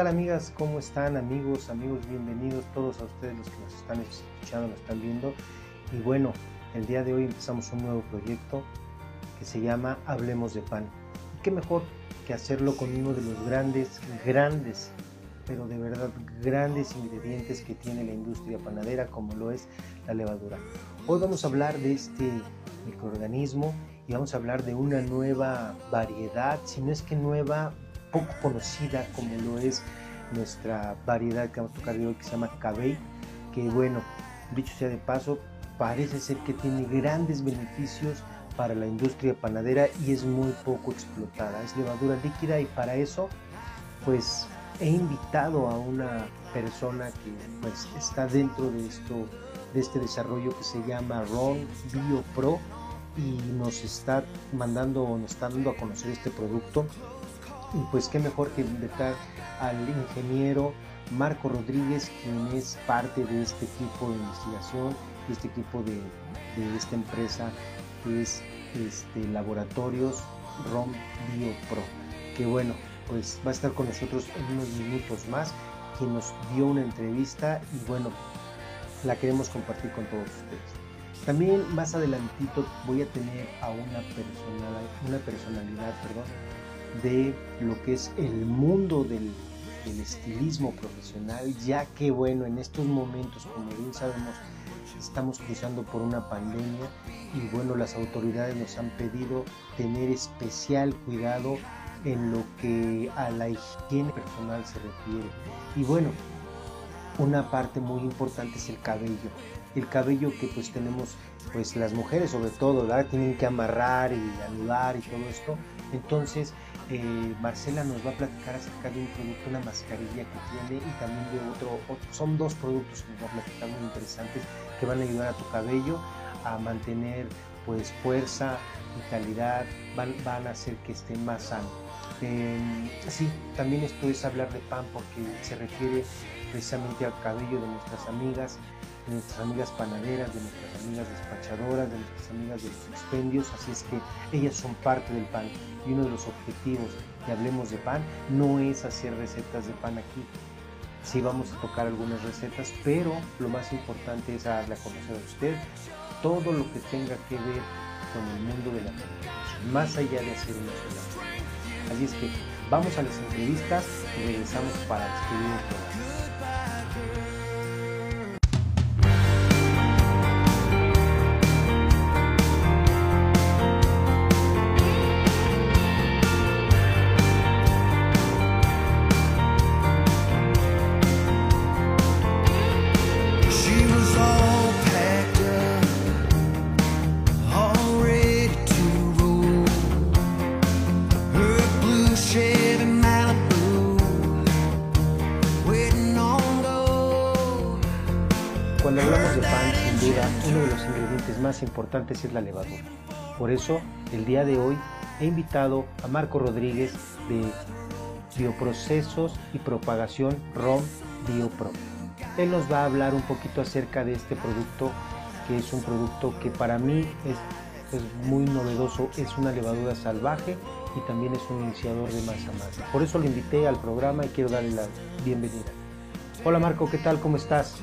Hola, ¿qué tal amigas? ¿Cómo están amigos, amigos? Bienvenidos todos a ustedes los que nos están escuchando, nos están viendo. Y bueno, el día de hoy empezamos un nuevo proyecto que se llama Hablemos de Pan. ¿Y qué mejor que hacerlo con uno de los grandes, grandes, pero de verdad grandes ingredientes que tiene la industria panadera como lo es la levadura? Hoy vamos a hablar de este microorganismo y vamos a hablar de una nueva variedad, si no es que nueva, poco conocida como lo es nuestra variedad que vamos a tocar de hoy que se llama Cabey, que bueno, dicho sea de paso, parece ser que tiene grandes beneficios para la industria panadera y es muy poco explotada. Es levadura líquida y para eso pues he invitado a una persona que pues está dentro de esto de este desarrollo que se llama Ron Bio Pro y nos está mandando nos está dando a conocer este producto y pues qué mejor que invitar al ingeniero Marco Rodríguez, quien es parte de este equipo de investigación, de este equipo de, esta empresa que es este, Laboratorios ROM Bio Pro. Que bueno, pues va a estar con nosotros en unos minutos más, quien nos dio una entrevista y bueno, la queremos compartir con todos ustedes. También más adelantito voy a tener a una, una personalidad perdón, de lo que es el mundo del, estilismo profesional, ya que bueno, en estos momentos, como bien sabemos, estamos cruzando por una pandemia y bueno, las autoridades nos han pedido tener especial cuidado en lo que a la higiene personal se refiere. Y bueno, una parte muy importante es el cabello. El cabello que pues tenemos, pues las mujeres sobre todo, ¿verdad? Tienen que amarrar y anudar y todo esto. Entonces, eh, Marcela nos va a platicar acerca de un producto, una mascarilla que tiene y también de otro, son dos productos que nos va a platicar muy interesantes que van a ayudar a tu cabello a mantener pues fuerza y calidad, van, van a hacer que esté más sano. Eh, sí, también esto es hablar de pan porque se refiere precisamente al cabello de nuestras amigas de nuestras amigas panaderas, de nuestras amigas despachadoras, de nuestras amigas de los expendios, así es que ellas son parte del pan. Y uno de los objetivos que hablemos de pan no es hacer recetas de pan aquí. Sí vamos a tocar algunas recetas, pero lo más importante es darle a conocer a usted todo lo que tenga que ver con el mundo de la pan, más allá de hacer una sola. Así es que vamos a las entrevistas y regresamos para despedir el programa. Es la levadura. Por eso, el día de hoy he invitado a Marco Rodríguez de Bioprocesos y Propagación ROM BioPro. Él nos va a hablar un poquito acerca de este producto, que es un producto que para mí es, es muy novedoso, es una levadura salvaje y también es un iniciador de masa madre. Por eso lo invité al programa y quiero darle la bienvenida. Hola Marco, ¿qué tal? ¿Cómo estás?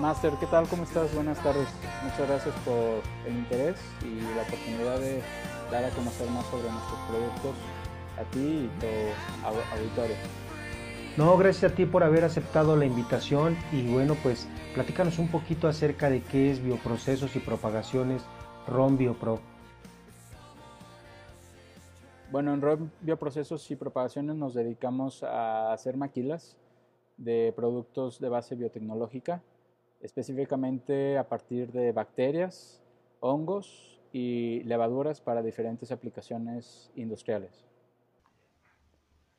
Master, ¿qué tal? ¿Cómo estás? Buenas tardes. Muchas gracias por el interés y la oportunidad de dar a conocer más sobre nuestros productos a ti y tu auditorio. No, gracias a ti por haber aceptado la invitación y bueno, pues platícanos un poquito acerca de qué es bioprocesos y propagaciones ROM BioPro. Bueno, en ROM Bioprocesos y Propagaciones nos dedicamos a hacer maquilas de productos de base biotecnológica específicamente a partir de bacterias, hongos y levaduras para diferentes aplicaciones industriales.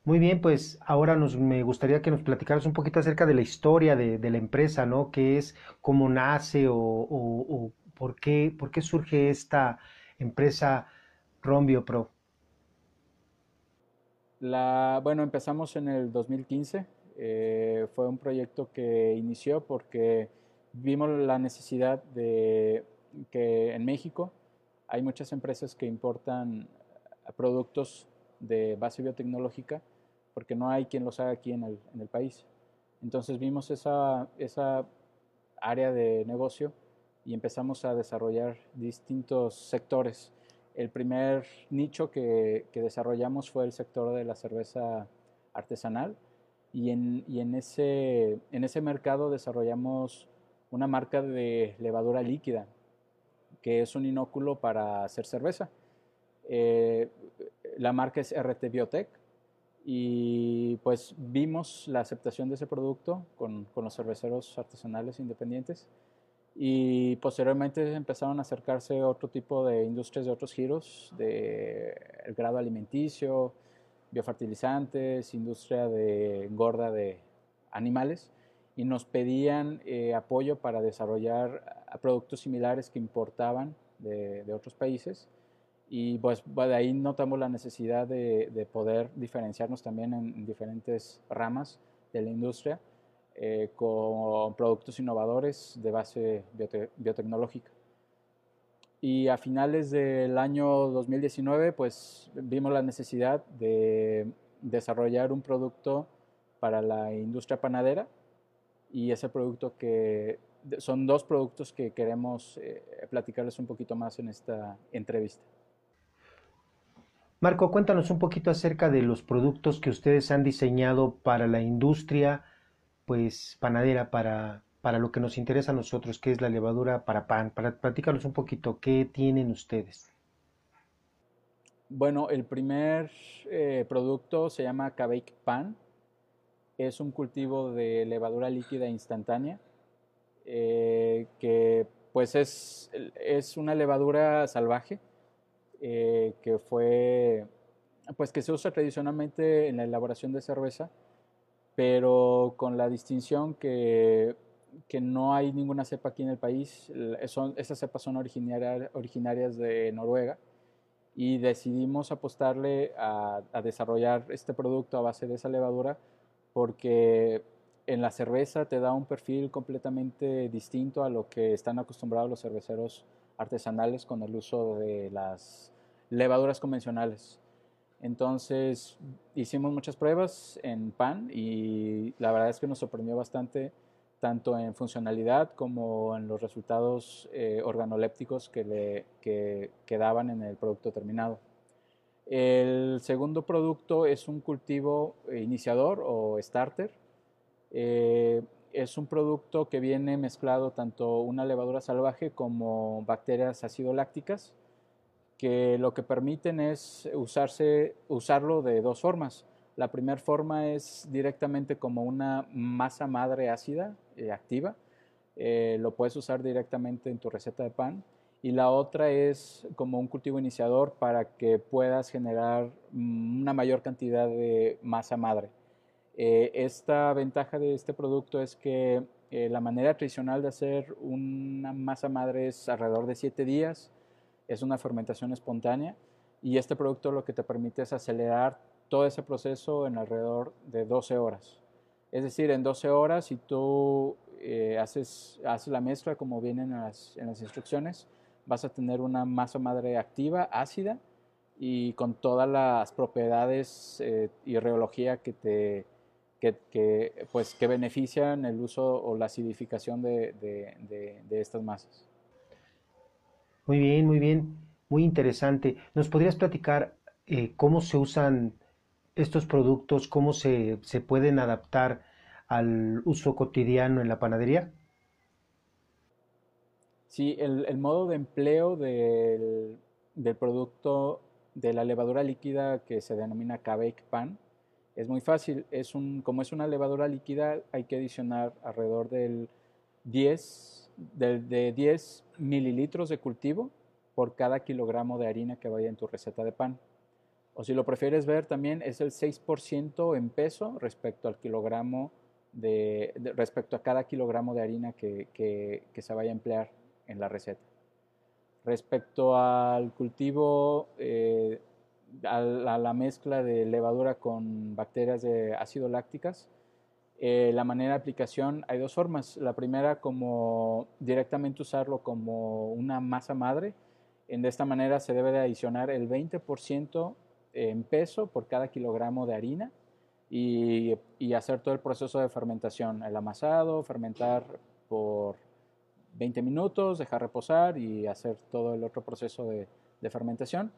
Muy bien, pues ahora nos, me gustaría que nos platicaras un poquito acerca de la historia de, la empresa, ¿no? ¿Qué es, cómo nace o, por, qué, por qué surge esta empresa Rombio Pro? La, bueno, empezamos en el 2015. Eh, fue un proyecto que inició porque vimos la necesidad de que en México hay muchas empresas que importan productos de base biotecnológica porque no hay quien los haga aquí en el, en el país. Entonces vimos esa, esa área de negocio y empezamos a desarrollar distintos sectores. El primer nicho que, que desarrollamos fue el sector de la cerveza artesanal y en, y en, ese, en ese mercado desarrollamos una marca de levadura líquida, que es un inóculo para hacer cerveza. Eh, la marca es RT Biotech y pues vimos la aceptación de ese producto con, con, los cerveceros artesanales independientes y posteriormente empezaron a acercarse otro tipo de industrias de otros giros, de el grado alimenticio, biofertilizantes, industria de engorda de animales y nos pedían eh, apoyo para desarrollar productos similares que importaban de, de otros países y pues de ahí notamos la necesidad de, de poder diferenciarnos también en, diferentes ramas de la industria eh, con productos innovadores de base biote biotecnológica. Y a finales del año 2019, pues vimos la necesidad de desarrollar un producto para la industria panadera y ese producto que son dos productos que queremos eh, platicarles un poquito más en esta entrevista. Marco, cuéntanos un poquito acerca de los productos que ustedes han diseñado para la industria pues panadera, para, para lo que nos interesa a nosotros, que es la levadura para pan. Para platicarnos un poquito, ¿qué tienen ustedes? Bueno, el primer eh, producto se llama Cabake Pan. Es un cultivo de levadura líquida instantánea eh, que pues es, es una levadura salvaje eh, que fue, pues que se usa tradicionalmente en la elaboración de cerveza, pero con la distinción que, que no hay ninguna cepa aquí en el país. Son, estas cepas son originarias, originarias de Noruega y decidimos apostarle a, a, desarrollar este producto a base de esa levadura porque en la cerveza te da un perfil completamente distinto a lo que están acostumbrados los cerveceros artesanales con el uso de las levaduras convencionales. Entonces hicimos muchas pruebas en pan y la verdad es que nos sorprendió bastante tanto en funcionalidad como en los resultados eh, organolépticos que, le, que, daban en el producto terminado. El segundo producto es un cultivo iniciador o starter. Eh, es un producto que viene mezclado tanto una levadura salvaje como bacterias ácido-lácticas que lo que permiten es usarse, usarlo de dos formas. La primera forma es directamente como una masa madre ácida eh, activa. Eh, lo puedes usar directamente en tu receta de pan. Y la otra es como un cultivo iniciador para que puedas generar mm, una mayor cantidad de masa madre. Eh, esta ventaja de este producto es que la manera tradicional de hacer una masa madre es alrededor de 7 días es una fermentación espontánea y este producto lo que te permite es acelerar todo ese proceso en alrededor de 12 horas. Es decir, en 12 horas, si tú eh, haces, haces la mezcla como vienen en las, en las, instrucciones, vas a tener una masa madre activa, ácida y con todas las propiedades eh, y reología que te que, pues, que benefician el uso o la acidificación de, de, de estas masas. Muy bien, muy bien, muy interesante. ¿Nos podrías platicar eh, cómo se usan estos productos, cómo se, se, pueden adaptar al uso cotidiano en la panadería? Sí, el, modo de empleo del, del, producto de la levadura líquida que se denomina Kabake Pan es muy fácil. Es un, como es una levadura líquida, hay que adicionar alrededor del 10 de, 10 mililitros de cultivo por cada kilogramo de harina que vaya en tu receta de pan. O si lo prefieres ver también es el 6% en peso respecto al kilogramo de, respecto a cada kilogramo de harina que, que, se vaya a emplear en la receta. Respecto al cultivo, eh, a, la, mezcla de levadura con bacterias de ácido lácticas, eh, la manera de aplicación hay dos formas. La primera, como directamente usarlo como una masa madre. De esta manera se debe de adicionar el 20% en peso por cada kilogramo de harina y, hacer todo el proceso de fermentación, el amasado, fermentar por 20 minutos, dejar reposar y hacer todo el otro proceso de, fermentación.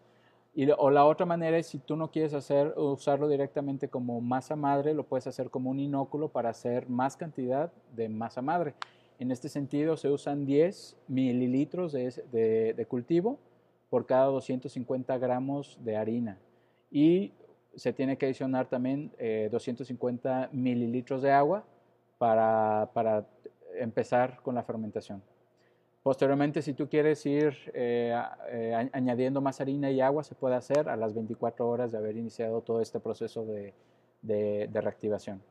Y, o la otra manera es si tú no quieres hacer, usarlo directamente como masa madre, lo puedes hacer como un inóculo para hacer más cantidad de masa madre. En este sentido se usan 10 mililitros de, de cultivo por cada 250 gramos de harina. Y se tiene que adicionar también 250 eh, mililitros de agua para, empezar con la fermentación. Posteriormente, si tú quieres ir eh, eh, añadiendo más harina y agua, se puede hacer a las 24 horas de haber iniciado todo este proceso de, de, de reactivación.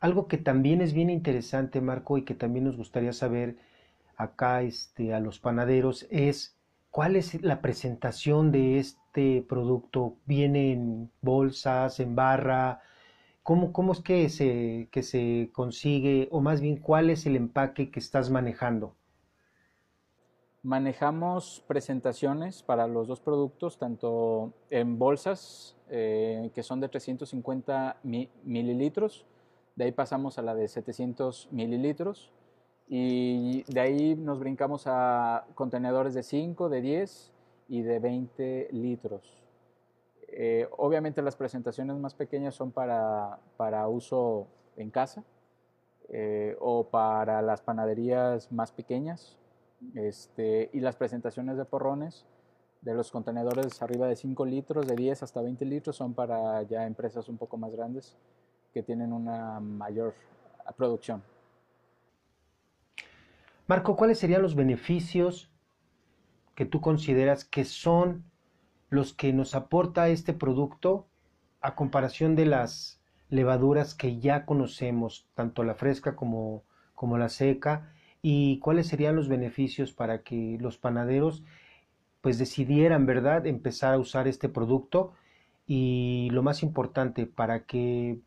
Algo que también es bien interesante, Marco, y que también nos gustaría saber acá este, a los panaderos es cuál es la presentación de este producto. ¿Viene en bolsas, en barra? ¿Cómo, cómo es que se, que se consigue? O más bien, ¿cuál es el empaque que estás manejando? Manejamos presentaciones para los dos productos, tanto en bolsas, eh, que son de 350 mililitros, de ahí pasamos a la de 700 mililitros, y de ahí nos brincamos a contenedores de 5, de 10 y de 20 litros. Eh, obviamente las presentaciones más pequeñas son para, para uso en casa eh, o para las panaderías más pequeñas. Este, y las presentaciones de porrones de los contenedores arriba de 5 litros, de 10 hasta 20 litros, son para ya empresas un poco más grandes que tienen una mayor producción. Marco, ¿cuáles serían los beneficios que tú consideras que son los que nos aporta este producto a comparación de las levaduras que ya conocemos, tanto la fresca como, como la seca? ¿Y cuáles serían los beneficios para que los panaderos pues decidieran, ¿verdad?, empezar a usar este producto y lo más importante, para que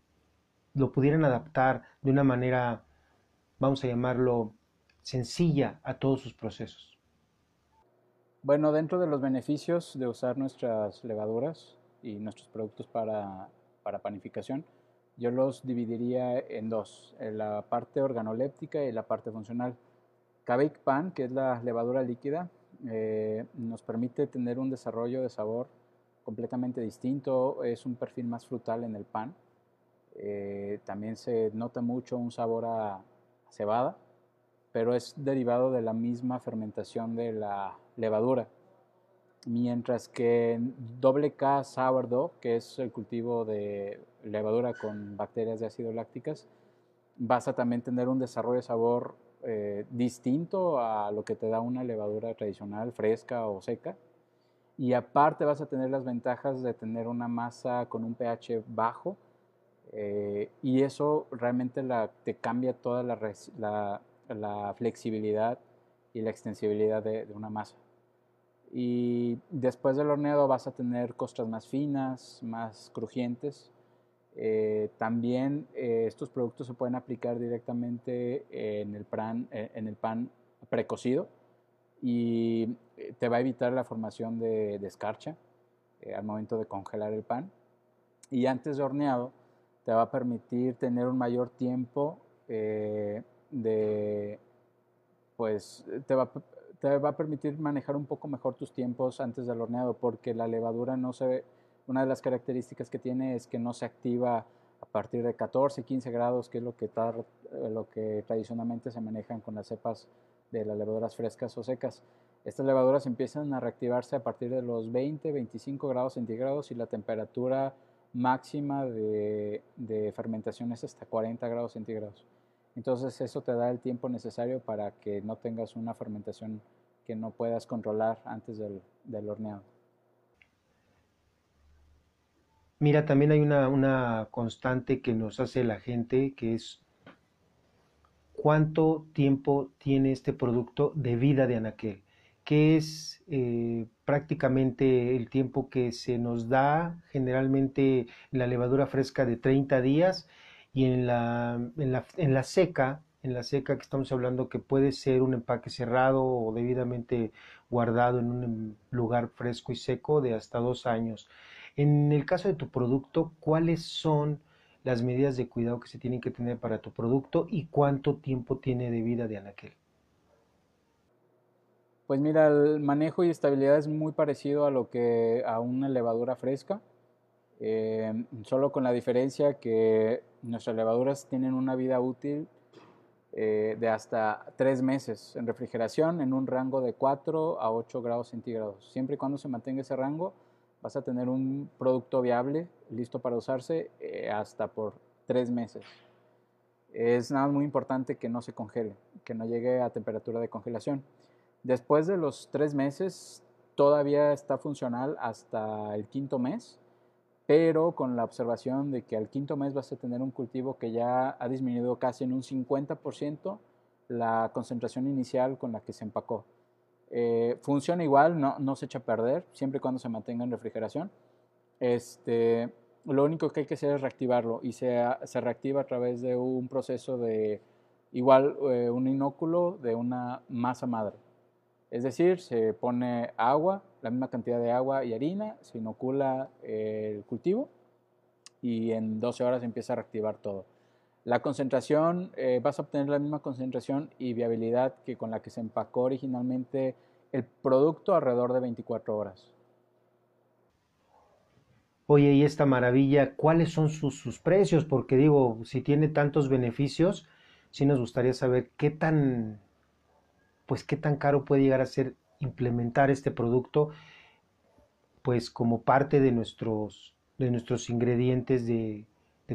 lo pudieran adaptar de una manera, vamos a llamarlo, sencilla a todos sus procesos? Bueno, dentro de los beneficios de usar nuestras levaduras y nuestros productos para, panificación, yo los dividiría en dos, la parte organoléptica y la parte funcional. Cavik Pan, que es la levadura líquida, eh, nos permite tener un desarrollo de sabor completamente distinto, es un perfil más frutal en el pan. Eh, también se nota mucho un sabor a cebada pero es derivado de la misma fermentación de la levadura. Mientras que doble K sourdough, que es el cultivo de levadura con bacterias de ácido lácticas, vas a también tener un desarrollo de sabor eh, distinto a lo que te da una levadura tradicional, fresca o seca. Y aparte vas a tener las ventajas de tener una masa con un pH bajo, eh, y eso realmente te cambia toda la flexibilidad y la extensibilidad de, una masa. Y después del horneado vas a tener costras más finas, más crujientes. Eh, también eh, estos productos se pueden aplicar directamente en el pan, eh, en el pan precocido y te va a evitar la formación de, escarcha al momento de congelar el pan. Y antes de horneado te va a permitir tener un mayor tiempo de, pues te va, te va a permitir manejar un poco mejor tus tiempos antes del horneado, porque la levadura no se, una de las características que tiene es que no se activa a partir de 14, 15 grados, que es lo que, eh, lo que tradicionalmente se manejan con las cepas de las levaduras frescas o secas. Estas levaduras empiezan a reactivarse a partir de los 20, 25 grados centígrados y la temperatura máxima de fermentación es hasta 40 grados centígrados. Entonces eso te da el tiempo necesario para que no tengas una fermentación que no puedas controlar antes del, horneado. Mira, también hay una, constante que nos hace la gente, que es cuánto tiempo tiene este producto de vida de anaquel, que es eh, prácticamente el tiempo que se nos da generalmente en la levadura fresca de 30 días y en la, en la, en la seca, en la seca que estamos hablando que puede ser un empaque cerrado o debidamente guardado en un lugar fresco y seco de hasta dos años. En el caso de tu producto, ¿cuáles son las medidas de cuidado que se tienen que tener para tu producto y cuánto tiempo tiene de vida de anaquel? Pues mira, el manejo y estabilidad es muy parecido a lo que a una levadura fresca, eh, solo con la diferencia que nuestras levaduras tienen una vida útil eh, de hasta tres meses en refrigeración en un rango de 4 a 8 grados centígrados. Siempre y cuando se mantenga ese rango, vas a tener un producto viable, listo para usarse eh, hasta por tres meses. Es nada muy importante que no se congele, que no llegue a temperatura de congelación. Después de los tres meses, todavía está funcional hasta el quinto mes pero con la observación de que al quinto mes vas a tener un cultivo que ya ha disminuido casi en un 50% la concentración inicial con la que se empacó. Eh, funciona igual, no, no, se echa a perder, siempre y cuando se mantenga en refrigeración. Este, lo único que hay que hacer es reactivarlo y se, se reactiva a través de un proceso de igual eh, un inóculo de una masa madre. Es decir, se pone agua, la misma cantidad de agua y harina, se inocula el cultivo y en 12 horas empieza a reactivar todo. La concentración, eh, vas a obtener la misma concentración y viabilidad que con la que se empacó originalmente el producto alrededor de 24 horas. Oye, y esta maravilla, ¿cuáles son sus, sus precios? Porque digo, si tiene tantos beneficios, sí nos gustaría saber qué tan pues qué tan caro puede llegar a ser implementar este producto pues como parte de nuestros, de nuestros ingredientes de,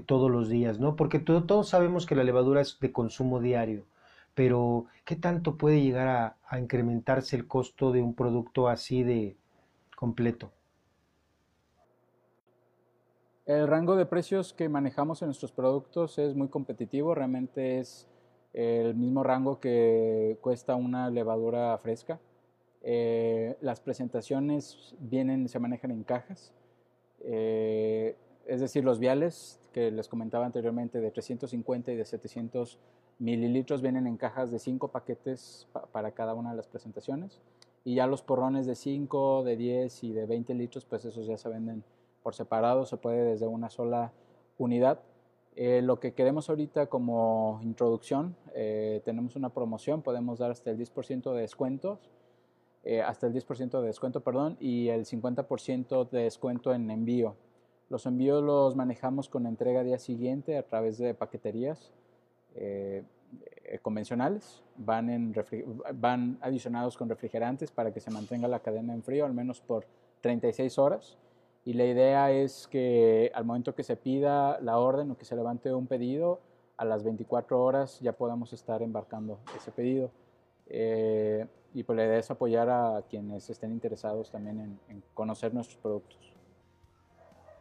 todos los días, ¿no? Porque todos sabemos que la levadura es de consumo diario, pero ¿qué tanto puede llegar a, a incrementarse el costo de un producto así de completo? El rango de precios que manejamos en nuestros productos es muy competitivo, realmente es el mismo rango que cuesta una levadura fresca. Eh, las presentaciones vienen, se manejan en cajas, eh, es decir, los viales que les comentaba anteriormente de 350 y de 700 mililitros vienen en cajas de 5 paquetes para cada una de las presentaciones. Y ya los porrones de 5, de 10 y de 20 litros, pues esos ya se venden por separado, se puede desde una sola unidad. Eh, lo que queremos ahorita como introducción, tenemos una promoción, podemos dar hasta el 10% de descuentos, eh, hasta el 10% de descuento, perdón, y el 50% de descuento en envío. Los envíos los manejamos con entrega día siguiente a través de paqueterías convencionales, van, en van adicionados con refrigerantes para que se mantenga la cadena en frío al menos por 36 horas y la idea es que al momento que se pida la orden o que se levante un pedido, a las 24 horas ya podamos estar embarcando ese pedido. Eh, y pues la idea es apoyar a quienes estén interesados también en, conocer nuestros productos.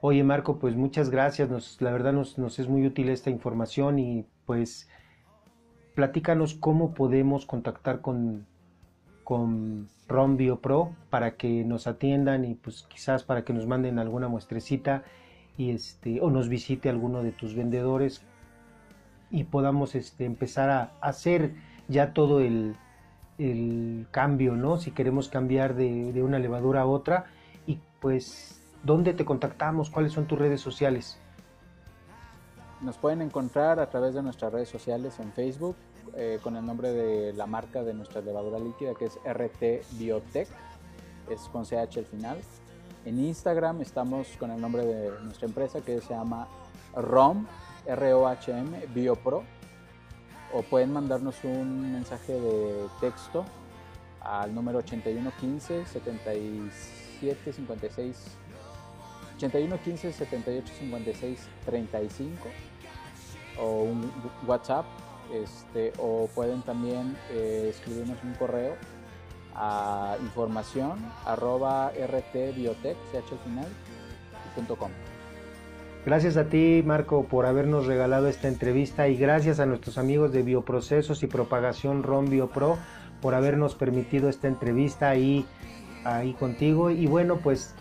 Oye Marco, pues muchas gracias, nos, la verdad nos, nos es muy útil esta información y pues platícanos cómo podemos contactar con, con ROM Pro para que nos atiendan y pues quizás para que nos manden alguna muestrecita y este o nos visite alguno de tus vendedores y podamos este, empezar a hacer ya todo el, cambio, ¿no? Si queremos cambiar de, de una levadura a otra y pues ¿dónde te contactamos? ¿Cuáles son tus redes sociales? Nos pueden encontrar a través de nuestras redes sociales en Facebook, eh, con el nombre de la marca de nuestra levadura líquida que es RT Biotech, es con CH al final. En Instagram estamos con el nombre de nuestra empresa que se llama ROM, R-O-H-M, BioPro. O pueden mandarnos un mensaje de texto al número 8115 77 56 8115 78 56 35 o un WhatsApp este, o pueden también eh, escribirnos un correo a información arroba Gracias a ti, Marco, por habernos regalado esta entrevista y gracias a nuestros amigos de Bioprocesos y Propagación ROM BioPro por habernos permitido esta entrevista ahí, ahí contigo. Y bueno, pues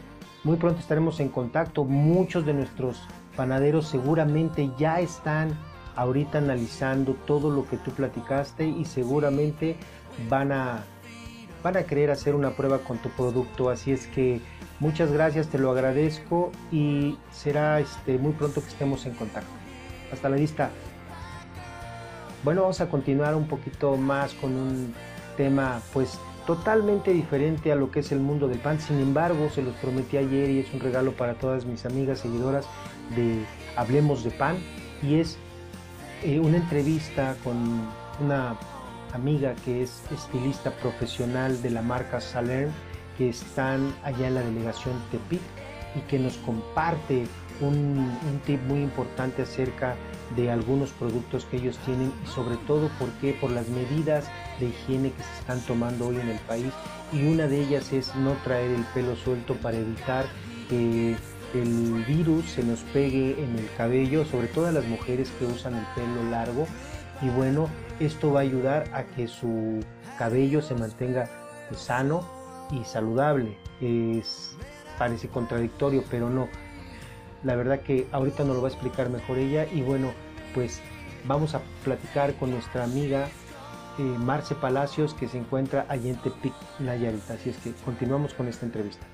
muy pronto estaremos en contacto. Muchos de nuestros panaderos seguramente ya están ahorita analizando todo lo que tú platicaste y seguramente van a van a querer hacer una prueba con tu producto. Así es que muchas gracias, te lo agradezco y será este, muy pronto que estemos en contacto. Hasta la vista. Bueno, vamos a continuar un poquito más con un tema pues totalmente diferente a lo que es el mundo del pan. Sin embargo, se los prometí ayer y es un regalo para todas mis amigas seguidoras de Hablemos de Pan y es eh, una entrevista con una amiga que es estilista profesional de la marca Salern que están allá en la delegación Tepic y que nos comparte un, tip muy importante acerca de algunos productos que ellos tienen y sobre todo porque por las medidas de higiene que se están tomando hoy en el país. Y una de ellas es no traer el pelo suelto para evitar que el virus se nos pegue en el cabello, sobre todo a las mujeres que usan el pelo largo. Y bueno, esto va a ayudar a que su cabello se mantenga sano y saludable. Es, parece contradictorio, pero no. La verdad que ahorita nos lo va a explicar mejor ella y bueno, pues vamos a platicar con nuestra amiga eh, Marce Palacios que se encuentra allí en Tepic, Nayarit. Así es que continuamos con esta entrevista.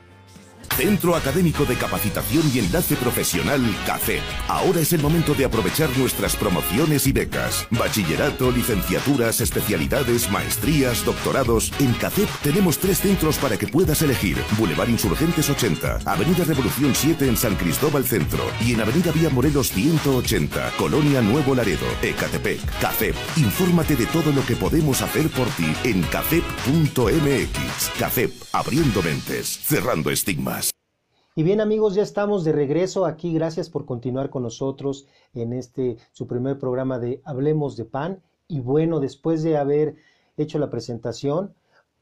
Centro Académico de Capacitación y Enlace Profesional CACEP. Ahora es el momento de aprovechar nuestras promociones y becas. Bachillerato, licenciaturas, especialidades, maestrías, doctorados. En CACEP tenemos tres centros para que puedas elegir. Boulevard Insurgentes 80, Avenida Revolución 7 en San Cristóbal Centro y en Avenida Vía Morelos 180, Colonia Nuevo Laredo, Ecatepec. CACEP. Infórmate de todo lo que podemos hacer por ti en cacep.mx. CACEP, abriendo mentes, cerrando estigmas. Y bien amigos, ya estamos de regreso aquí. Gracias por continuar con nosotros en este su primer programa de Hablemos de Pan. Y bueno, después de haber hecho la presentación,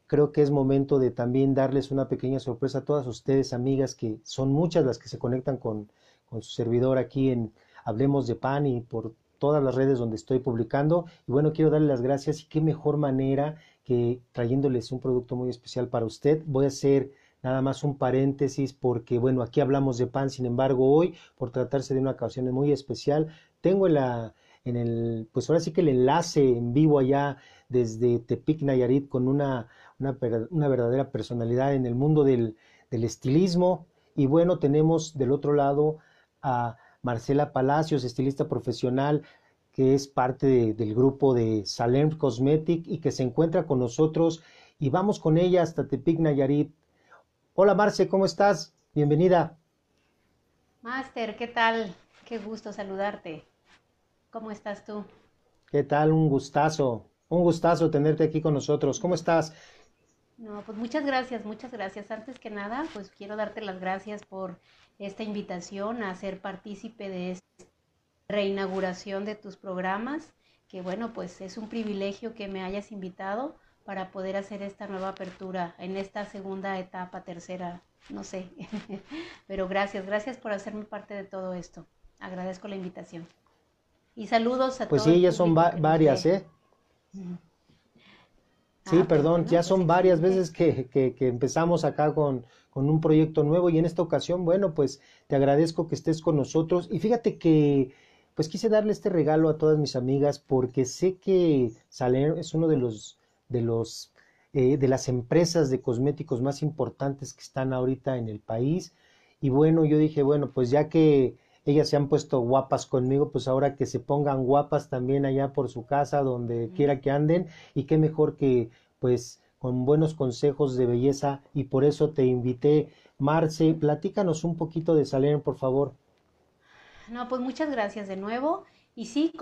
creo que es momento de también darles una pequeña sorpresa a todas ustedes, amigas, que son muchas las que se conectan con, con su servidor aquí en Hablemos de Pan y por todas las redes donde estoy publicando. Y bueno, quiero darles las gracias y qué mejor manera que trayéndoles un producto muy especial para usted. Voy a hacer Nada más un paréntesis porque, bueno, aquí hablamos de pan, sin embargo, hoy, por tratarse de una ocasión muy especial, tengo en, la, en el, pues ahora sí que el enlace en vivo allá desde Tepic Nayarit con una, una, una verdadera personalidad en el mundo del, del estilismo. Y bueno, tenemos del otro lado a Marcela Palacios, estilista profesional, que es parte del grupo de Salem Cosmetic y que se encuentra con nosotros. Y vamos con ella hasta Tepic Nayarit Hola Marce, ¿cómo estás? Bienvenida. Master, ¿qué tal? Qué gusto saludarte. ¿Cómo estás tú? ¿Qué tal? Un gustazo. Un gustazo tenerte aquí con nosotros. ¿Cómo estás? No, pues muchas gracias, muchas gracias. Antes que nada, pues quiero darte las gracias por esta invitación a ser partícipe de esta reinauguración de tus programas, que bueno, pues es un privilegio que me hayas invitado para poder hacer esta nueva apertura en esta segunda etapa, tercera, no sé. Pero gracias, gracias por hacerme parte de todo esto. Agradezco la invitación. Y saludos a pues todos. Pues sí, ya son varias, ¿eh? Sí, ah, perdón, ya pues son varias veces que, que, que, empezamos acá con, con un proyecto nuevo y en esta ocasión, bueno, pues te agradezco que estés con nosotros y fíjate que pues quise darle este regalo a todas mis amigas porque sé que Saler es uno de los de, los, eh, de las empresas de cosméticos más importantes que están ahorita en el país. Y bueno, yo dije, bueno, pues ya que ellas se han puesto guapas conmigo, pues ahora que se pongan guapas también allá por su casa, donde quiera que anden, y qué mejor que pues con buenos consejos de belleza, y por eso te invité. Marce, platícanos un poquito de Saler, por favor. No, pues muchas gracias de nuevo. Y sí,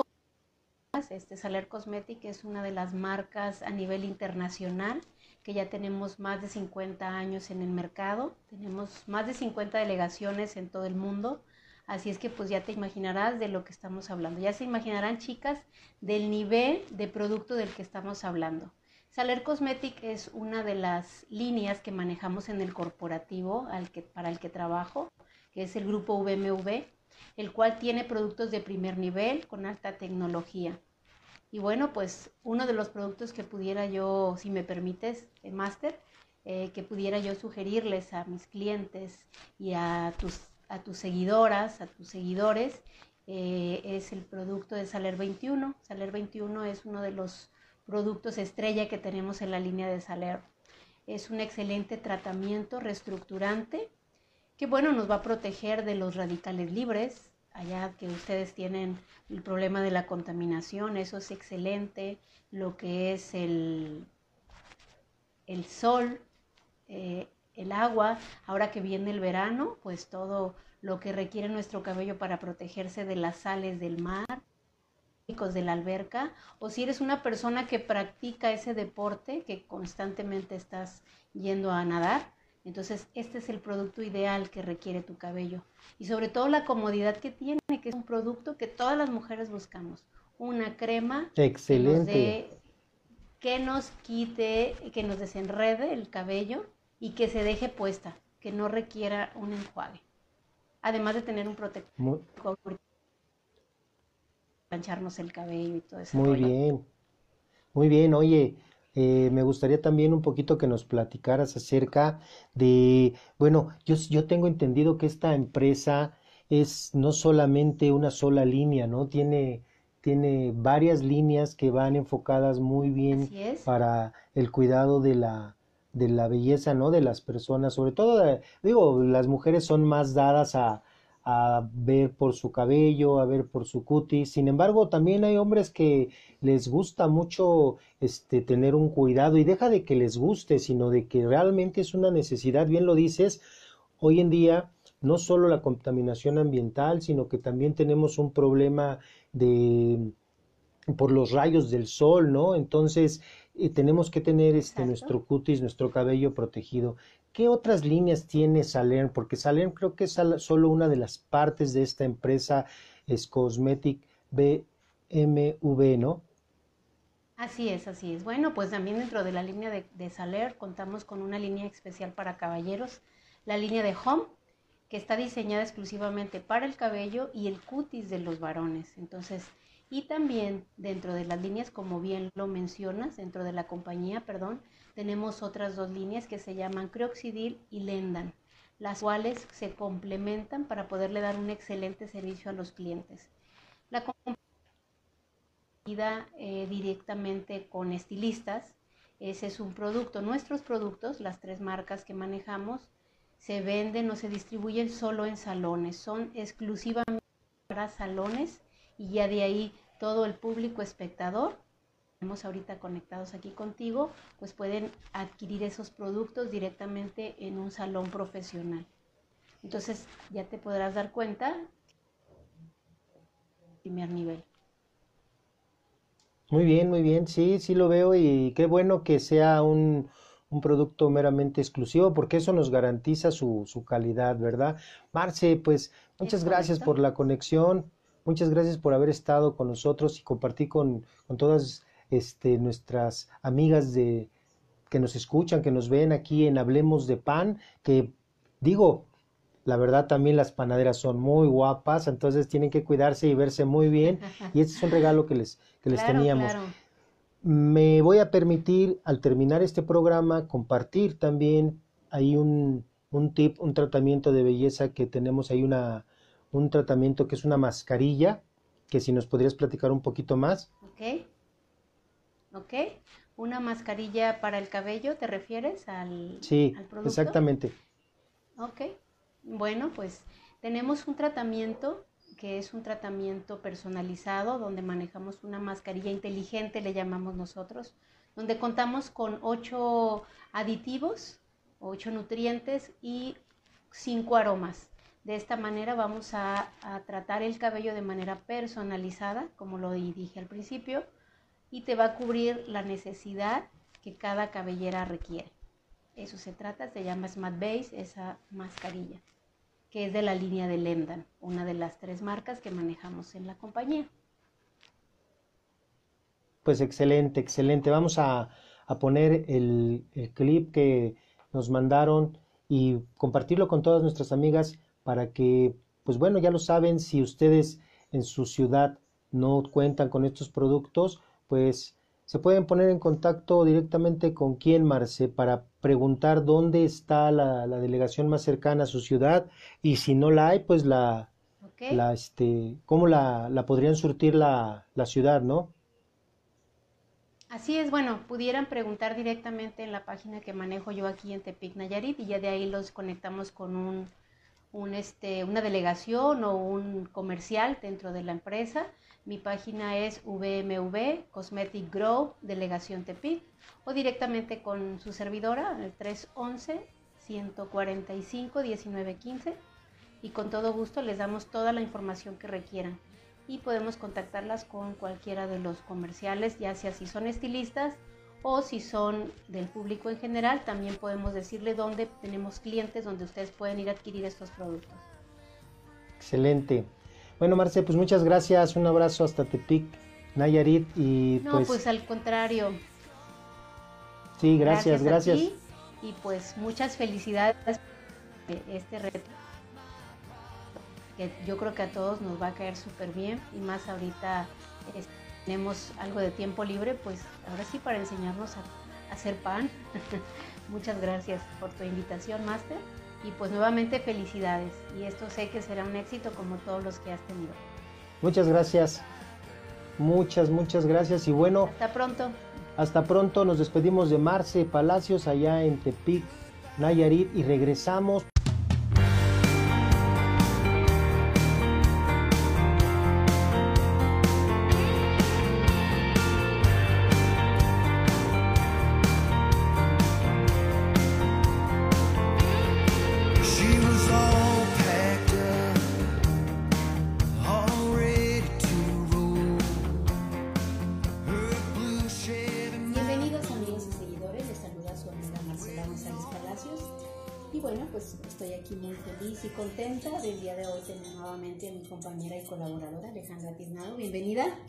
este Saler Cosmetic es una de las marcas a nivel internacional que ya tenemos más de 50 años en el mercado, tenemos más de 50 delegaciones en todo el mundo, así es que pues ya te imaginarás de lo que estamos hablando, ya se imaginarán chicas del nivel de producto del que estamos hablando. Saler Cosmetic es una de las líneas que manejamos en el corporativo para el que trabajo, que es el grupo VMV el cual tiene productos de primer nivel con alta tecnología. Y bueno, pues uno de los productos que pudiera yo, si me permites, eh, máster, eh, que pudiera yo sugerirles a mis clientes y a tus, a tus seguidoras, a tus seguidores, eh, es el producto de Saler 21. Saler 21 es uno de los productos estrella que tenemos en la línea de Saler. es un excelente tratamiento reestructurante que bueno, nos va a proteger de los radicales libres, allá que ustedes tienen el problema de la contaminación, eso es excelente, lo que es el, el sol, eh, el agua, ahora que viene el verano, pues todo lo que requiere nuestro cabello para protegerse de las sales del mar, de la alberca, o si eres una persona que practica ese deporte, que constantemente estás yendo a nadar, entonces este es el producto ideal que requiere tu cabello. Y sobre todo la comodidad que tiene, que es un producto que todas las mujeres buscamos. Una crema Excelente. que nos quite, que nos desenrede el cabello y que se deje puesta, que no requiera un enjuague. Además de tener un protector plancharnos el cabello y todo eso. Muy bien, muy bien. Oye, eh, me gustaría también un poquito que nos platicaras acerca de, bueno, yo, yo tengo entendido que esta empresa es no solamente una sola línea, ¿no? Tiene, tiene varias líneas que van enfocadas muy bien para el cuidado de la, de la belleza, ¿no? De las personas, sobre todo, digo, las mujeres son más dadas a, a ver por su cabello, a ver por su cutis. Sin embargo, también hay hombres que les gusta mucho este tener un cuidado y deja de que les guste, sino de que realmente es una necesidad, bien lo dices, hoy en día no solo la contaminación ambiental, sino que también tenemos un problema de por los rayos del sol, ¿no? Entonces, eh, tenemos que tener este, nuestro cutis, nuestro cabello protegido. ¿Qué otras líneas tiene Salern? Porque Salern creo que es solo una de las partes de esta empresa, es Cosmetic BMV, ¿no? Así es, así es. Bueno, pues también dentro de la línea de, de Saler contamos con una línea especial para caballeros, la línea de Home, que está diseñada exclusivamente para el cabello y el cutis de los varones. Entonces, y también dentro de las líneas, como bien lo mencionas, dentro de la compañía, perdón, tenemos otras dos líneas que se llaman Crioxidil y Lendan, las cuales se complementan para poderle dar un excelente servicio a los clientes. La compañía eh, directamente con estilistas, ese es un producto. Nuestros productos, las tres marcas que manejamos, se venden o se distribuyen solo en salones, son exclusivamente para salones y ya de ahí todo el público espectador, tenemos ahorita conectados aquí contigo, pues pueden adquirir esos productos directamente en un salón profesional. Entonces ya te podrás dar cuenta, primer nivel. Muy bien, muy bien, sí, sí lo veo y qué bueno que sea un, producto meramente exclusivo porque eso nos garantiza su, su calidad, ¿verdad? Marce, pues muchas gracias por la conexión. Muchas gracias por haber estado con nosotros y compartir con, todas este, nuestras amigas de, que nos escuchan, que nos ven aquí en Hablemos de Pan, que digo, la verdad también las panaderas son muy guapas, entonces tienen que cuidarse y verse muy bien. Y este es un regalo que les, que les teníamos. Me voy a permitir, al terminar este programa, compartir también ahí un, un tip, un tratamiento de belleza que tenemos ahí una, un tratamiento que es una mascarilla, que si nos podrías platicar un poquito más. Ok. Una mascarilla para el cabello, ¿te refieres al, sí, exactamente. Ok. Bueno, pues tenemos un tratamiento que es un tratamiento personalizado donde manejamos una mascarilla inteligente, le llamamos nosotros, donde contamos con ocho aditivos, ocho nutrientes y cinco aromas. De esta manera vamos a, tratar el cabello de manera personalizada, como lo dije al principio, y te va a cubrir la necesidad que cada cabellera requiere. Eso se trata, se llama Smart Base, esa mascarilla, que es de la línea de Lendan, una de las tres marcas que manejamos en la compañía. Pues excelente, excelente. Vamos a, poner el, el clip que nos mandaron y compartirlo con todas nuestras amigas para que, pues bueno, ya lo saben, si ustedes en su ciudad no cuentan con estos productos, pues se pueden poner en contacto directamente con quién, Marce, para preguntar dónde está la, delegación más cercana a su ciudad y si no la hay, pues la, la este, cómo la, la podrían surtir la, la ciudad, ¿no? Así es, bueno, pudieran preguntar directamente en la página que manejo yo aquí en Tepic Nayarit y ya de ahí los conectamos con un, un, este, una delegación o un comercial dentro de la empresa. Mi página es VMV Cosmetic Grow Delegación Tepic o directamente con su servidora, el 311 145 1915 y con todo gusto les damos toda la información que requieran y podemos contactarlas con cualquiera de los comerciales, ya sea si son estilistas o si son del público en general, también podemos decirle dónde tenemos clientes donde ustedes pueden ir a adquirir estos productos. Excelente. Bueno, Marce, pues muchas gracias, un abrazo hasta Tepic, Nayarit y no, pues... pues al contrario. Sí, gracias, gracias. y pues muchas felicidades este reto que yo creo que a todos nos va a caer súper bien y más ahorita tenemos algo de tiempo libre, pues ahora sí para enseñarnos a, hacer pan. Muchas gracias por tu invitación, Master. Y pues nuevamente felicidades. Y esto sé que será un éxito como todos los que has tenido. Muchas gracias. Muchas, muchas gracias. Y bueno. Hasta pronto. Hasta pronto. Nos despedimos de Marce Palacios allá en Tepic, Nayarit. Y regresamos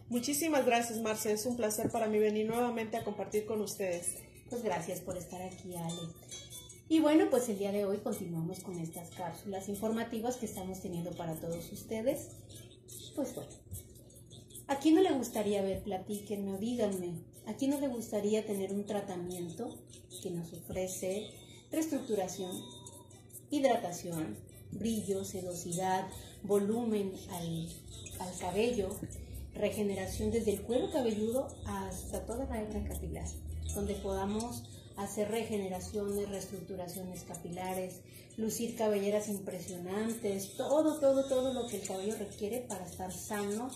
Muchísimas gracias, Marce. Es un placer para mí venir nuevamente a compartir con ustedes. Pues gracias por estar aquí, Ale. Y bueno, pues el día de hoy continuamos con estas cápsulas informativas que estamos teniendo para todos ustedes. Pues bueno, ¿a quién no le gustaría ver? Platíquenme díganme. ¿A quién no le gustaría tener un tratamiento que nos ofrece reestructuración, hidratación, brillo, sedosidad, volumen al, cabello, regeneración desde el cuero cabelludo hasta toda la hebra capilar, donde podamos hacer regeneraciones, reestructuraciones capilares, lucir cabelleras impresionantes, todo, todo, todo lo que el cabello requiere para estar sano,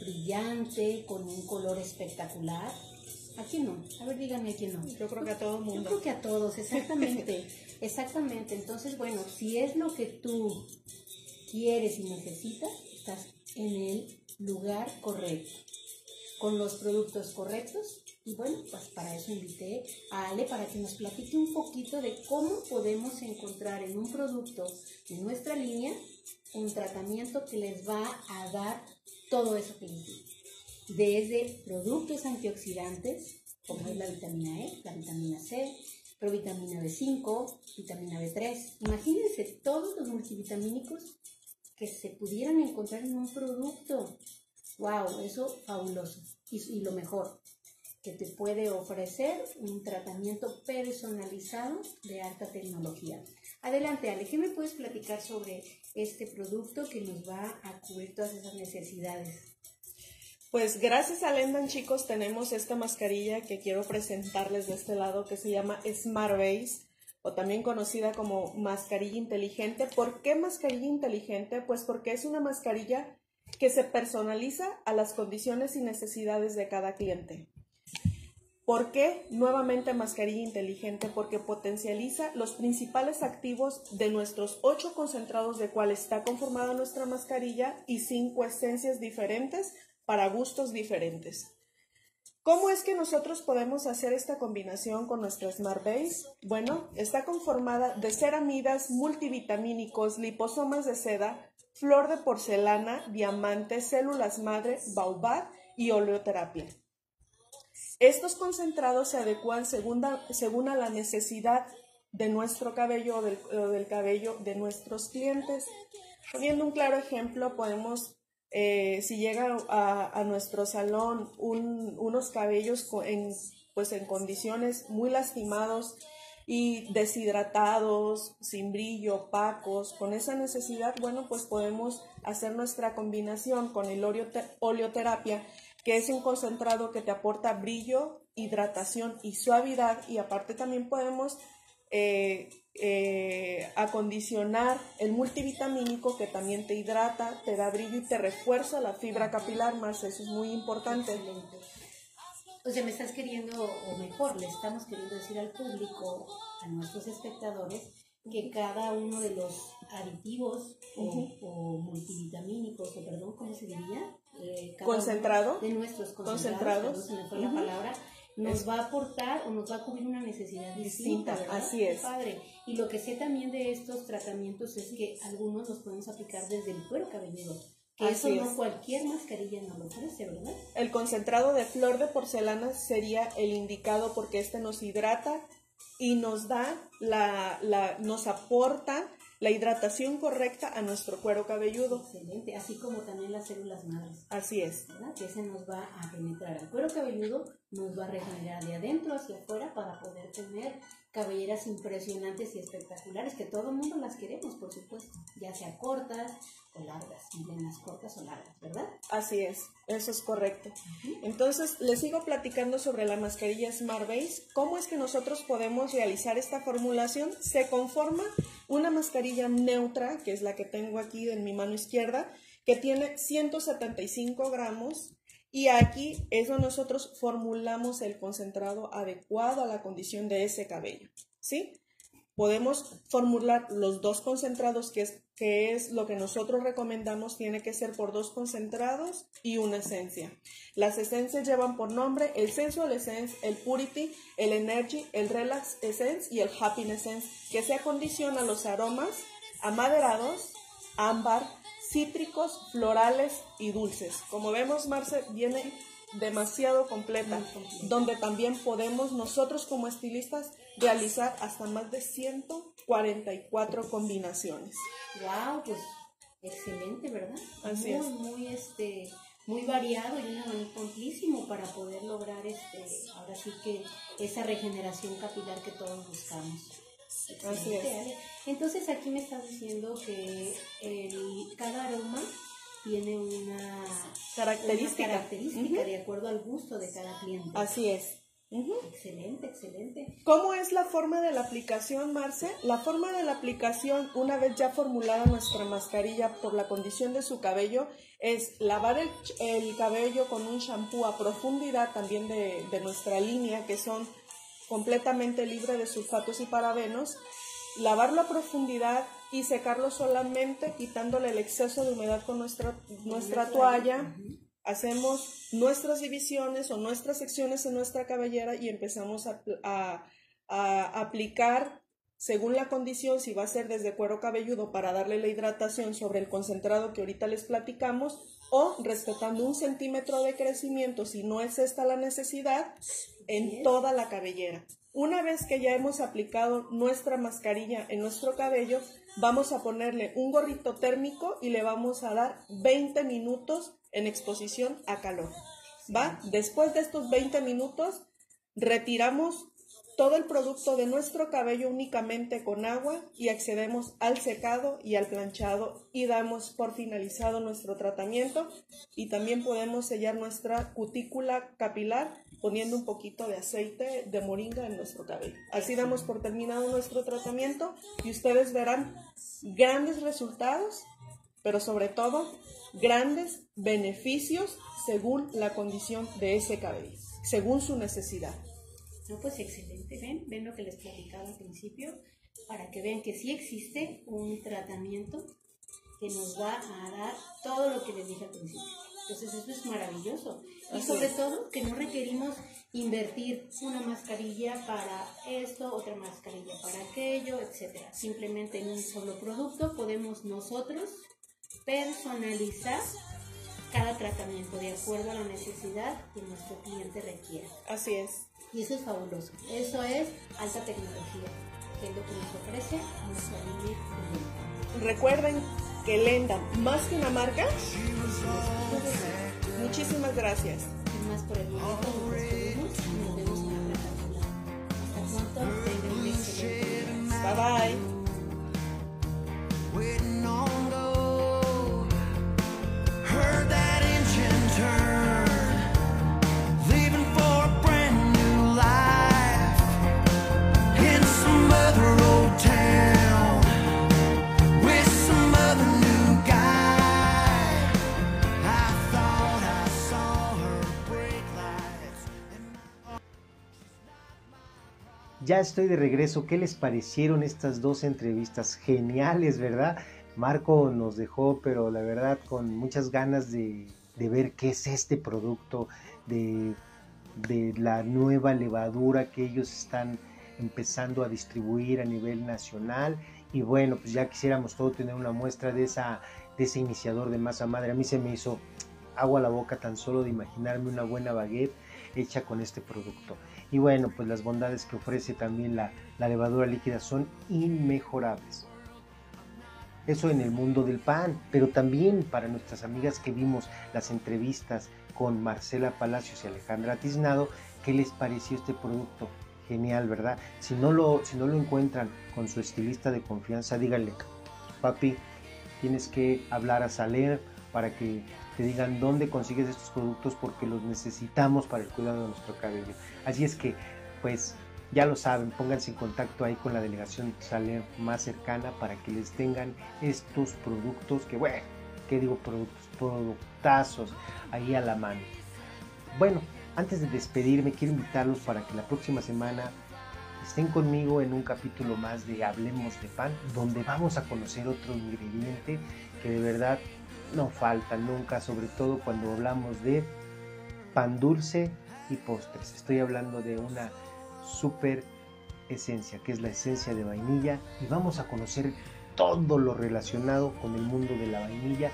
brillante, con un color espectacular. ¿A quién no? A ver, díganme a quién no. Yo creo que a todo el mundo. Yo creo que a todos, exactamente. Exactamente, entonces bueno, si es lo que tú quieres y necesitas, estás en el lugar correcto, con los productos correctos. Y bueno, pues para eso invité a Ale para que nos platique un poquito de cómo podemos encontrar en un producto de nuestra línea un tratamiento que les va a dar todo eso que les Desde productos antioxidantes, como es la vitamina E, la vitamina C, provitamina B5, vitamina B3. Imagínense todos los multivitamínicos que se pudieran encontrar en un producto. ¡Wow! Eso fabuloso. Y, lo mejor, que te puede ofrecer un tratamiento personalizado de alta tecnología. Adelante, Ale, ¿qué me puedes platicar sobre este producto que nos va a cubrir todas esas necesidades? Pues gracias a Lendan chicos tenemos esta mascarilla que quiero presentarles de este lado que se llama Smart Base o también conocida como mascarilla inteligente. ¿Por qué mascarilla inteligente? Pues porque es una mascarilla que se personaliza a las condiciones y necesidades de cada cliente. ¿Por qué nuevamente mascarilla inteligente? Porque potencializa los principales activos de nuestros ocho concentrados de cual está conformada nuestra mascarilla y cinco esencias diferentes para gustos diferentes. ¿Cómo es que nosotros podemos hacer esta combinación con nuestra Smart Base? Bueno, está conformada de ceramidas, multivitamínicos, liposomas de seda, flor de porcelana, diamante, células madre, baobab y oleoterapia. Estos concentrados se adecuan según, a la necesidad de nuestro cabello o del cabello de nuestros clientes. Poniendo un claro ejemplo, podemos eh, si llega a, nuestro salón unos cabellos en, pues en condiciones muy lastimados y deshidratados, sin brillo, opacos, con esa necesidad, bueno, pues podemos hacer nuestra combinación con el oleoterapia que es un concentrado que te aporta brillo, hidratación y suavidad y aparte también podemos eh, eh, acondicionar el multivitamínico que también te hidrata, te da brillo y te refuerza la fibra capilar, más eso es muy importante. O sea, me estás queriendo, o mejor, le estamos queriendo decir al público, a nuestros espectadores, que cada uno de los aditivos o, multivitamínicos, o perdón, ¿cómo se diría? Eh, Concentrado. De nuestros concentrados, concentrados. se me fue la palabra nos va a aportar o nos va a cubrir una necesidad distinta. Así es. Padre. Y lo que sé también de estos tratamientos es que algunos los podemos aplicar desde el cuero cabelludo. Que eso no cualquier mascarilla nos lo ofrece, ¿verdad? El concentrado de flor de porcelana sería el indicado porque este nos hidrata y nos da la, la nos aporta la hidratación correcta a nuestro cuero cabelludo. Excelente, así como también las células madres. Así es. ¿verdad? Que ese nos va a penetrar al cuero cabelludo, nos va a regenerar de adentro hacia afuera para poder tener cabelleras impresionantes y espectaculares, que todo el mundo las queremos, por supuesto, ya sea cortas o largas, melenas cortas o largas, ¿verdad? Así es, eso es correcto. Entonces, les sigo platicando sobre la mascarilla Smart Base. ¿Cómo es que nosotros podemos realizar esta formulación? Se conforma una mascarilla neutra, que es la que tengo aquí en mi mano izquierda, que tiene 175 gramos y aquí es donde nosotros formulamos el concentrado adecuado a la condición de ese cabello, ¿sí? Podemos formular los dos concentrados, que es, que es lo que nosotros recomendamos, tiene que ser por dos concentrados y una esencia. Las esencias llevan por nombre el Sensual Essence, el Purity, el Energy, el Relax Essence y el Happiness Essence, que se acondiciona los aromas amaderados, ámbar, cítricos, florales y dulces. Como vemos, Marce viene demasiado completa, donde también podemos nosotros como estilistas realizar hasta más de 144 combinaciones. Wow, pues excelente, ¿verdad? Así muy, es. Muy, este, muy variado y un abanico amplísimo para poder lograr este, ahora sí que esa regeneración capilar que todos buscamos. Así es. Entonces aquí me estás diciendo que el, cada aroma tiene una característica, característica de acuerdo al gusto de cada cliente. Así es. Excelente, excelente. ¿Cómo es la forma de la aplicación, Marce? La forma de la aplicación, una vez ya formulada nuestra mascarilla por la condición de su cabello, es lavar el, el cabello con un shampoo a profundidad también de, de nuestra línea, que son completamente libre de sulfatos y parabenos, lavarlo a profundidad y secarlo solamente quitándole el exceso de humedad con nuestra, nuestra toalla. Hacemos nuestras divisiones o nuestras secciones en nuestra cabellera y empezamos a, a, a aplicar según la condición, si va a ser desde cuero cabelludo para darle la hidratación sobre el concentrado que ahorita les platicamos, o respetando un centímetro de crecimiento, si no es esta la necesidad, en toda la cabellera. Una vez que ya hemos aplicado nuestra mascarilla en nuestro cabello, vamos a ponerle un gorrito térmico y le vamos a dar 20 minutos en exposición a calor. ¿Va? Después de estos 20 minutos, retiramos todo el producto de nuestro cabello únicamente con agua y accedemos al secado y al planchado y damos por finalizado nuestro tratamiento y también podemos sellar nuestra cutícula capilar poniendo un poquito de aceite de moringa en nuestro cabello. Así damos por terminado nuestro tratamiento y ustedes verán grandes resultados, pero sobre todo grandes beneficios según la condición de ese cabello, según su necesidad. No, pues excelente, ven, ven lo que les platicaba al principio, para que vean que sí existe un tratamiento que nos va a dar todo lo que les dije al principio. Entonces eso es maravilloso. Y sobre todo que no requerimos invertir una mascarilla para esto, otra mascarilla para aquello, etcétera. Simplemente en un solo producto podemos nosotros personalizar cada tratamiento de acuerdo a la necesidad que nuestro cliente requiera. Así es. Y eso es fabuloso. Eso es alta tecnología, que es lo que nos ofrece nuestra línea Recuerden que Lenda, más que una marca, muchísimas gracias. más por el momento, nos despedimos y nos vemos en la plataforma. Hasta pronto, tengan un excelente día. Bye bye. Ya estoy de regreso. ¿Qué les parecieron estas dos entrevistas? Geniales, ¿verdad? Marco nos dejó, pero la verdad con muchas ganas de, ver qué es este producto, de, la nueva levadura que ellos están empezando a distribuir a nivel nacional. Y bueno, pues ya quisiéramos todo tener una muestra de, de ese iniciador de masa madre. A mí se me hizo agua a la boca tan solo de imaginarme una buena baguette hecha con este producto. Y bueno, pues las bondades que ofrece también la, levadura líquida son inmejorables. Eso en el mundo del pan, pero también para nuestras amigas que vimos las entrevistas con Marcela Palacios y Alejandra Tiznado, ¿qué les pareció este producto? Genial, ¿verdad? Si no lo, si no lo encuentran con su estilista de confianza, díganle, papi, tienes que hablar a Saler para que te digan dónde consigues estos productos porque los necesitamos para el cuidado de nuestro cabello. Así es que, pues, ya lo saben, pónganse en contacto ahí con la delegación Saler más cercana para que les tengan estos productos que, bueno, ¿qué digo productos? Productazos ahí a la mano. Bueno, antes de despedirme, quiero invitarlos para que la próxima semana estén conmigo en un capítulo más de Hablemos de Pan, donde vamos a conocer otro ingrediente que de verdad no falta nunca, sobre todo cuando hablamos de pan dulce y postres. Estoy hablando de una super esencia, que es la esencia de vainilla, y vamos a conocer todo lo relacionado con el mundo de la vainilla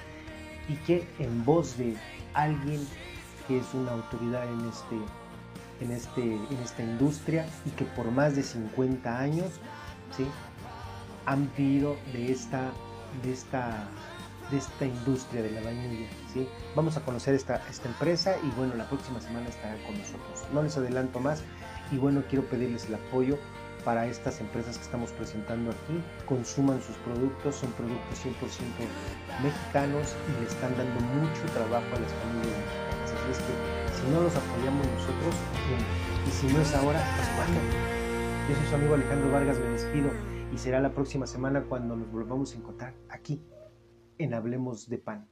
y que en voz de alguien que es una autoridad en, este, en, este, en esta industria y que por más de 50 años ¿sí? han vivido de esta, de esta de esta industria de la vainilla. ¿sí? Vamos a conocer esta, esta empresa y bueno, la próxima semana estará con nosotros. No les adelanto más y bueno, quiero pedirles el apoyo para estas empresas que estamos presentando aquí. Consuman sus productos, son productos 100% mexicanos y le están dando mucho trabajo a las familias mexicanas. Así es que si no los apoyamos nosotros, y si no es ahora, pues cuándo. Yo soy su amigo Alejandro Vargas, me despido y será la próxima semana cuando nos volvamos a encontrar aquí en Hablemos de Pan.